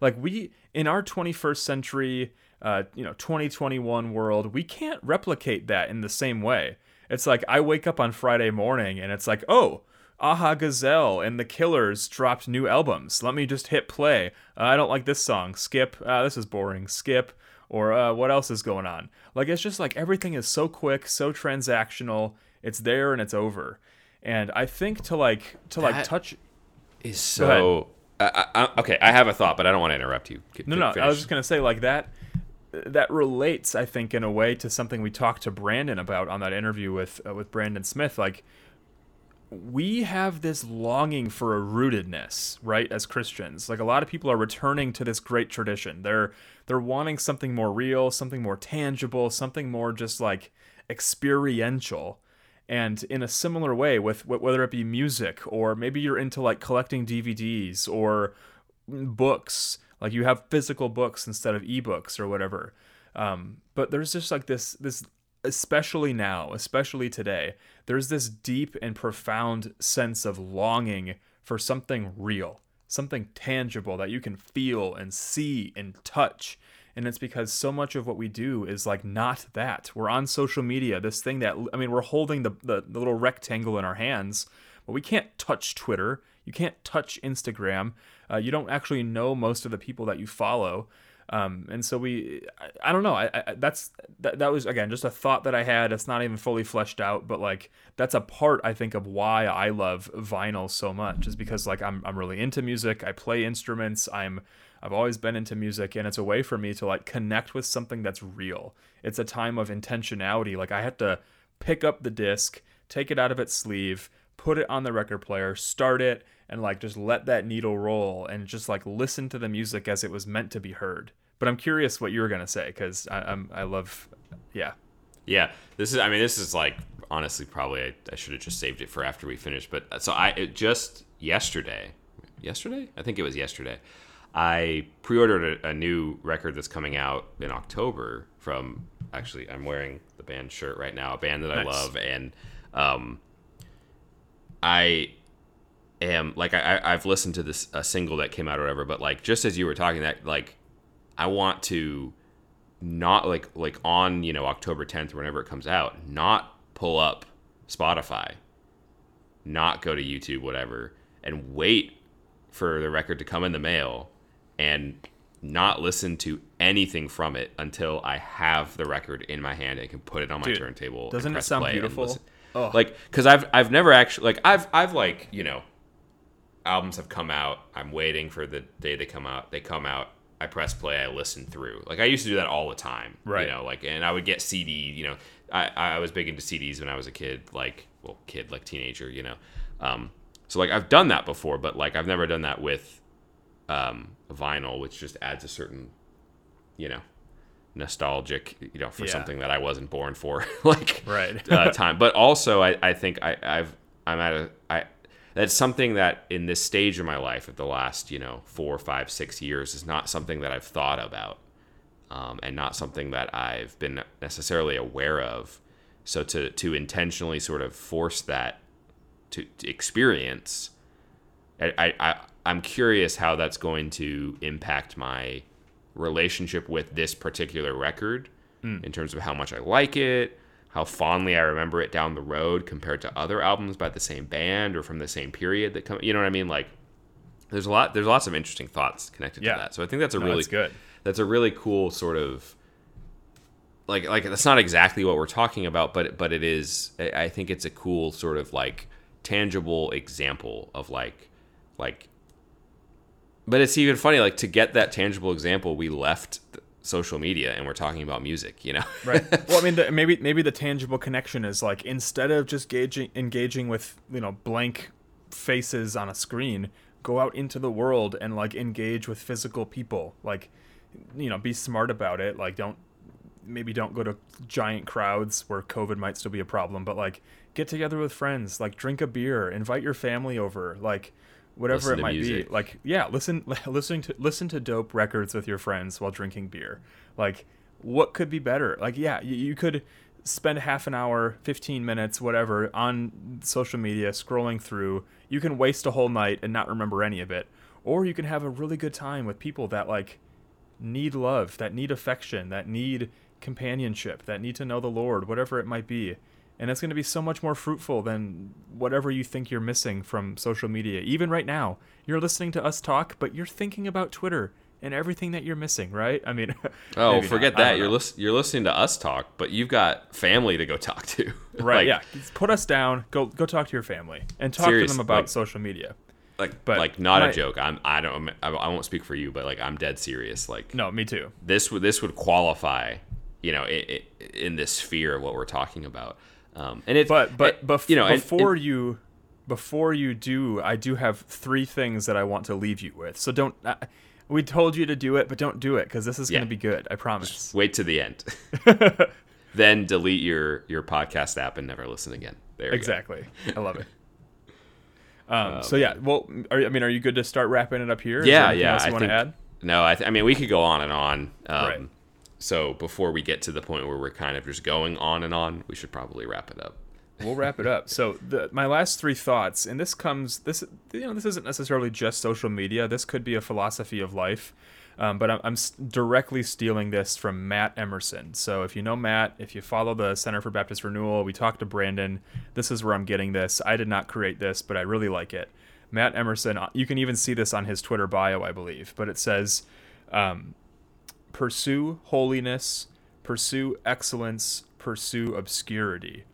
Like, we, in our 21st century, uh, you know, 2021 world, we can't replicate that in the same way it's like I wake up on Friday morning and it's like, oh, Aha Gazelle and the Killers dropped new albums. Let me just hit play. Uh, I don't like this song. Skip. Uh, this is boring. Skip. Or uh, what else is going on? Like it's just like everything is so quick, so transactional. It's there and it's over. And I think to like to that like touch is so. I, I, okay, I have a thought, but I don't want to interrupt you. no, no, finish. I was just gonna say like that that relates, I think, in a way to something we talked to Brandon about on that interview with uh, with Brandon Smith. Like, we have this longing for a rootedness, right? As Christians, like a lot of people are returning to this great tradition. They're they're wanting something more real, something more tangible, something more just like experiential. And in a similar way, with whether it be music or maybe you're into like collecting DVDs or books like you have physical books instead of ebooks or whatever. Um, but there's just like this this especially now especially today there's this deep and profound sense of longing for something real something tangible that you can feel and see and touch. And it's because so much of what we do is like not that. We're on social media this thing that i mean we're holding the, the, the little rectangle in our hands but we can't touch twitter you can't touch instagram uh, you don't actually know most of the people that you follow. Um, and so we, I, I don't know. I, I, that's that, that was again just a thought that I had. It's not even fully fleshed out, but like that's a part I think of why I love vinyl so much is because like I'm I'm really into music. I play instruments. I'm I've always been into music, and it's a way for me to like connect with something that's real. It's a time of intentionality. Like I have to pick up the disc, take it out of its sleeve, put it on the record player, start it, and like just let that needle roll and just like listen to the music as it was meant to be heard. But I'm curious what you were gonna say because I'm I love, yeah, yeah. This is I mean this is like honestly probably I, I should have just saved it for after we finish. But uh, so I just yesterday, yesterday I think it was yesterday. I pre-ordered a, a new record that's coming out in October from actually I'm wearing the band shirt right now, a band that nice. I love, and um, I am like I I've listened to this a single that came out or whatever, but like just as you were talking that like I want to not like like on you know October 10th or whenever it comes out, not pull up Spotify, not go to YouTube, whatever, and wait for the record to come in the mail and not listen to anything from it until I have the record in my hand and can put it on my Dude, turntable. Doesn't it sound beautiful? Oh. Like, cause I've I've never actually like I've I've like you know albums have come out. I'm waiting for the day they come out. They come out. I press play. I listen through. Like I used to do that all the time. Right. You know, like and I would get CD. You know, I, I was big into CDs when I was a kid, like well, kid like teenager, you know. Um, so like I've done that before, but like I've never done that with um, vinyl, which just adds a certain, you know, nostalgic, you know, for Yeah. something that I wasn't born for, like Right. uh, time. But also, I, I think I, I've I'm at a I that's something that in this stage of my life, of the last you know four, five, six years, is not something that I've thought about, um, and not something that I've been necessarily aware of. So to to intentionally sort of force that to, to experience, I, I, I I'm curious how that's going to impact my relationship with this particular record hmm. in terms of how much I like it, how fondly I remember it down the road compared to other albums by the same band or from the same period that come. You know what I mean? Like, there's a lot. There's lots of interesting thoughts connected Yeah. to that. So I think that's a No, really that's good. That's a really cool sort of like like that's not exactly what we're talking about, but but it is. I I think it's a cool sort of like tangible example of like like but it's even funny like to get that tangible example we left social media and we're talking about music you know? Right. Well i mean the, maybe maybe the tangible connection is like instead of just gauging engaging with you know blank faces on a screen go out into the world and like engage with physical people. Like you know be smart about it. Like don't maybe don't go to giant crowds where covid might still be a problem but like get together with friends. Like drink a beer. Invite your family over. Like whatever Listen it might music. be like yeah listen listening to listen to dope records with your friends while drinking beer. Like what could be better? Like yeah you, you could spend half an hour 15 minutes whatever on social media scrolling through. You can waste a whole night and not remember any of it. Or you can have a really good time with people that like need love that need affection that need companionship that need to know the lord whatever it might be and it's going to be so much more fruitful than whatever you think you're missing from social media. Even right now you're listening to us talk but you're thinking about twitter and everything that you're missing right? I mean oh forget not. That. you're lis- you're listening to us talk but you've got family to go talk to. Right Like- yeah. Put us down. Go go talk to your family and talk Serious, to them about like- social media. like But like not my- a joke. I'm i don't I, I won't speak for you but like i'm dead serious. Like no me too. this would this would qualify you know i i in this sphere of what we're talking about um and it's but but bef- you know before and- you before you do i do have three things that i want to leave you with. So don't uh, we told you to do it but don't do it because this is Yeah. going to be good i promise. Wait to the end. Then delete your your podcast app and never listen again. There exactly. I love it. Um, so yeah well are, i mean are you good to start wrapping it up here? yeah yeah else you i want think to add? No I, th- I mean we could go on and on. Um Right. So before we get to the point where we're kind of just going on and on we should probably wrap it up we'll wrap it up. So the, my last three thoughts, and this comes this you know this isn't necessarily just social media. This could be a philosophy of life, um, but I'm, I'm directly stealing this from Matt Emerson. So if you know Matt, if you follow the Center for Baptist Renewal, we talked to Brandon. This is where I'm getting this. I did not create this, but I really like it. Matt Emerson. uh, You can even see this on his Twitter bio, I believe. But it says. Um, pursue holiness, pursue excellence, pursue obscurity.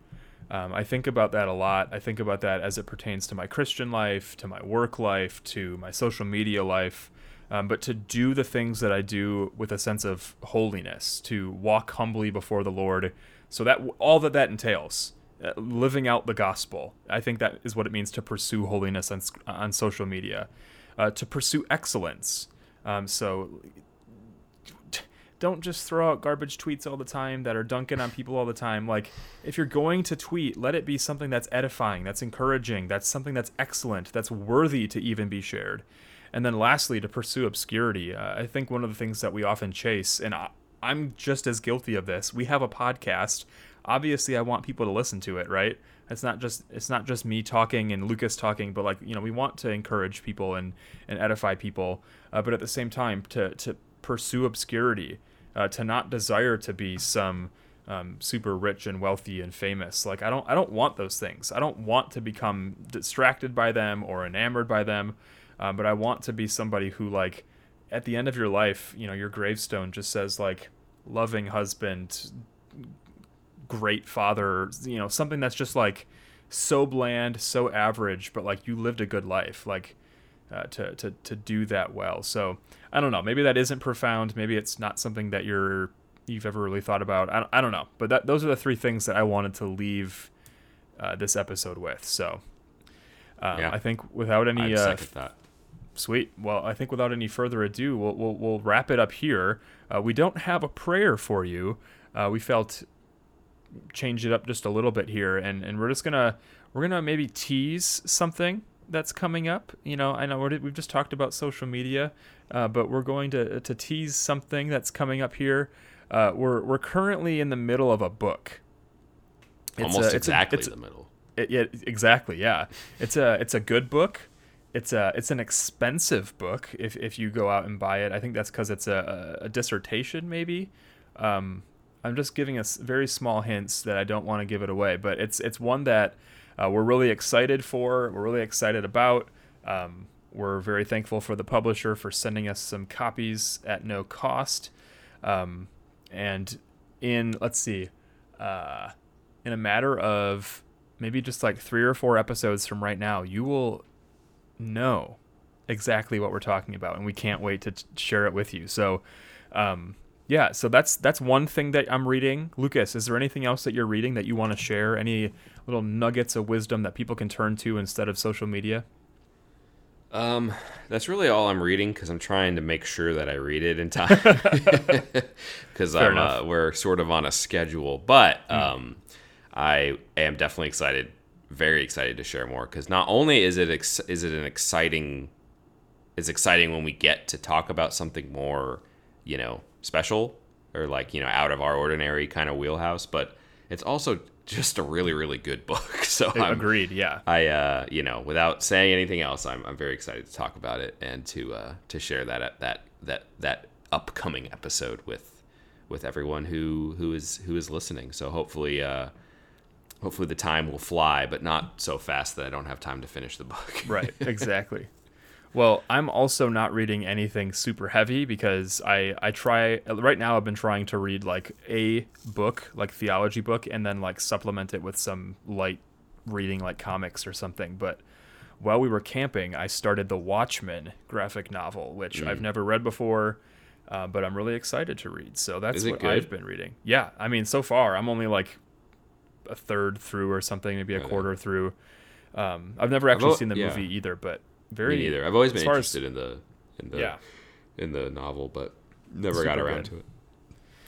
Um, I think about that a lot. I think about that as it pertains to my Christian life, to my work life, to my social media life. Um, but to do the things that I do with a sense of holiness, to walk humbly before the Lord, so that all that that entails, uh, living out the gospel. I think that is what it means to pursue holiness on, on social media, uh, to pursue excellence. Um, so don't just throw out garbage tweets all the time that are dunking on people all the time. Like, if you're going to tweet, let it be something that's edifying, that's encouraging, that's something that's excellent, that's worthy to even be shared. And then, lastly, to pursue obscurity. Uh, I think one of the things that we often chase, and I, I'm just as guilty of this. We have a podcast. Obviously, I want people to listen to it, right? It's not just it's not just me talking and Lucas talking, but like you know, we want to encourage people and and edify people, uh, but at the same time to to pursue obscurity, uh, to not desire to be some um, super rich and wealthy and famous. Like I don't I don't want those things. I don't want to become distracted by them or enamored by them. Um, but I want to be somebody who like at the end of your life, you know, your gravestone just says like loving husband, great father, you know, something that's just like so bland, so average, but like you lived a good life. Like uh, to, to to do that well. So I don't know. Maybe that isn't profound. Maybe it's not something that you're you've ever really thought about. I, I don't know, but that, those are the three things that I wanted to leave uh, this episode with. So um, Yeah. I think without any uh, second that. Sweet. Well, I think without any further ado, we'll we'll, we'll wrap it up here. Uh, we don't have a prayer for you. Uh, we felt change it up just a little bit here, and and we're just gonna we're gonna maybe tease something that's coming up. You know, I know we're, we've just talked about social media, uh, but we're going to to tease something that's coming up here. Uh, we're we're currently in the middle of a book. It's Almost a- it's a- exactly it's the middle. it, yeah, exactly. Yeah, it's a it's a good book. It's a it's an expensive book if, if you go out and buy it. I think that's because it's a, a dissertation maybe. Um, I'm just giving us very small hints that I don't want to give it away, but it's it's one that uh, we're really excited for. We're really excited about. Um, we're very thankful for the publisher for sending us some copies at no cost. Um, and in let's see, uh, in a matter of maybe just like three or four episodes from right now, you will know exactly what we're talking about, and we can't wait to t- share it with you. So, um, yeah, so that's that's one thing that I'm reading. Lucas, is there anything else that you're reading that you want to share? Any little nuggets of wisdom that people can turn to instead of social media? Um, that's really all I'm reading because I'm trying to make sure that I read it in time. Because I'm uh. Hmm. we're sort of on a schedule, but um, I am definitely excited, very excited to share more. Because not only is it ex- is it an exciting, it's exciting when we get to talk about something more, you know, special or like you know out of our ordinary kind of wheelhouse, but it's also just a really really good book. So I'm, Agreed. Yeah. I, uh, you know, without saying anything else, I'm, I'm very excited to talk about it and to uh, to share that that that that upcoming episode with with everyone who who is who is listening. So hopefully, uh, hopefully the time will fly, but not so fast that I don't have time to finish the book. right exactly well i'm also not reading anything super heavy because i i try right now i've been trying to read like a book like theology book and then like supplement it with some light reading like comics or something but while we were camping i started the watchmen graphic novel which Mm. i've never read before uh, but i'm really excited to read so that's what good? i've been reading yeah i mean so far i'm only like a third through or something maybe a Okay. quarter through um, i've never actually al- seen the yeah. movie either but Me very neither. I've always been far as- interested in the in the yeah in the novel, but never got around good. to it.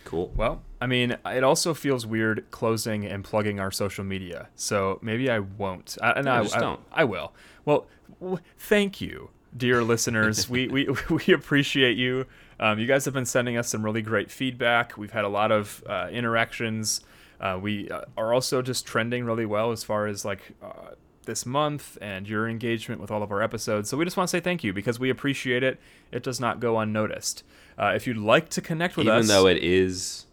Cool. well i mean it also feels weird closing and plugging our social media so maybe i won't I, and No, I, just I, don't. I will well w- thank you dear listeners we, we we appreciate you um, you guys have been sending us some really great feedback we've had a lot of uh, interactions uh, we uh, are also just trending really well as far as like uh, this month and your engagement with all of our episodes. So we just want to say thank you because we appreciate it. It does not go unnoticed. Uh, if you'd like to connect with Even us, even though it is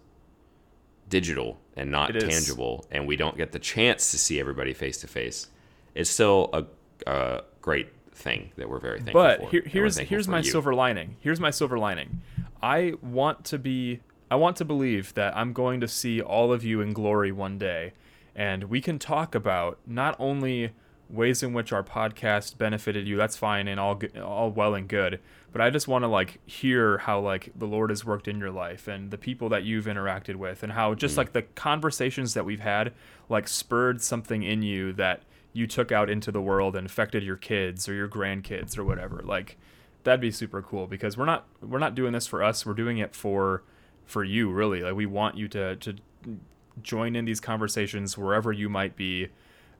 digital and not It is. tangible, and we don't get the chance to see everybody face to face, it's still a, a great thing that we're very thankful but for. here, here's here's my you. silver lining. Here's my silver lining. I want to be. I want to believe that I'm going to see all of you in glory one day, and we can talk about not only ways in which our podcast benefited you. That's fine and all good, all well and good. But I just want to like hear how like the Lord has worked in your life and the people that you've interacted with, and how just mm. like the conversations that we've had like spurred something in you that you took out into the world and affected your kids or your grandkids or whatever. Like that'd be super cool because we're not we're not doing this for us. We're doing it for for you really. Like we want you to to join in these conversations wherever you might be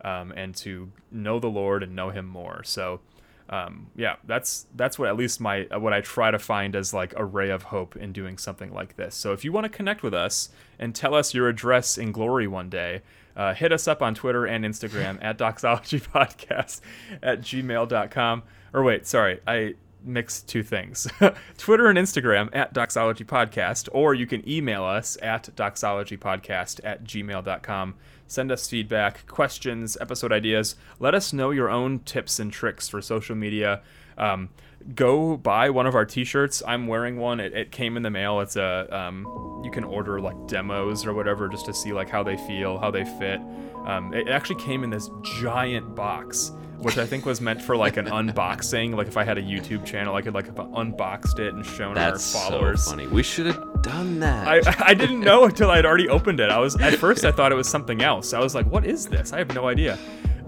um, and to know the Lord and know him more. So um, yeah, that's that's what at least my what I try to find as like a ray of hope in doing something like this. So if you want to connect with us and tell us your address in glory one day, uh, hit us up on Twitter and Instagram at doxologypodcast at gmail.com. Or wait, sorry, I mixed two things. Twitter and Instagram at doxologypodcast, or you can email us at doxologypodcast at gmail.com. Send us feedback, questions, episode ideas. Let us know your own tips and tricks for social media. Um, go buy one of our t-shirts. I'm wearing one. It, it came in the mail. It's a um, you can order like demos or whatever just to see like how they feel, how they fit. Um, it actually came in this giant box, which I think was meant for like an unboxing. Like if I had a YouTube channel, I could like have unboxed it and shown That's our followers. so funny. We should have done that. I, I didn't know until I'd already opened it. I was at first I thought it was something else. I was like, "What is this?" I have no idea.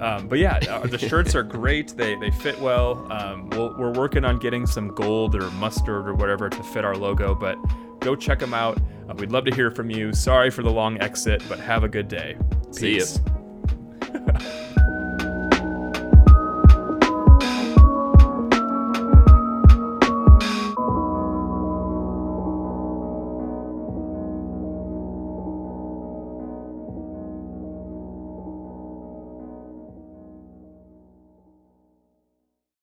Um, but yeah, uh, the shirts are great. They they fit well. Um, we'll, we're working on getting some gold or mustard or whatever to fit our logo. But go check them out. Uh, we'd love to hear from you. Sorry for the long exit, but have a good day. See ya. Peace.